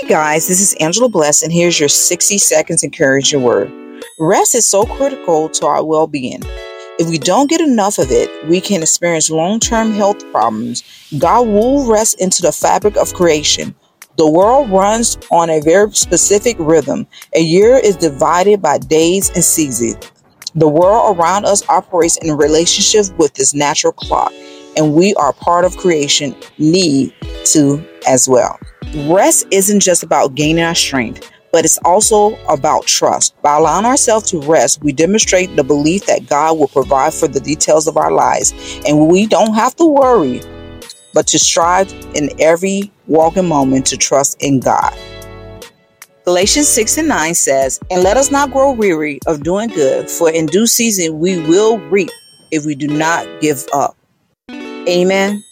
Hey guys, this is Angela Bless, and here's your 60 seconds encouraging word. Rest is so critical to our well being. If we don't get enough of it, we can experience long term health problems. God will rest into the fabric of creation. The world runs on a very specific rhythm. A year is divided by days and seasons. The world around us operates in relationship with this natural clock, and we are part of creation, need to as well. Rest isn't just about gaining our strength, but it's also about trust. By allowing ourselves to rest, we demonstrate the belief that God will provide for the details of our lives, and we don't have to worry, but to strive in every walking moment to trust in God. Galatians 6 and 9 says, And let us not grow weary of doing good, for in due season we will reap if we do not give up. Amen.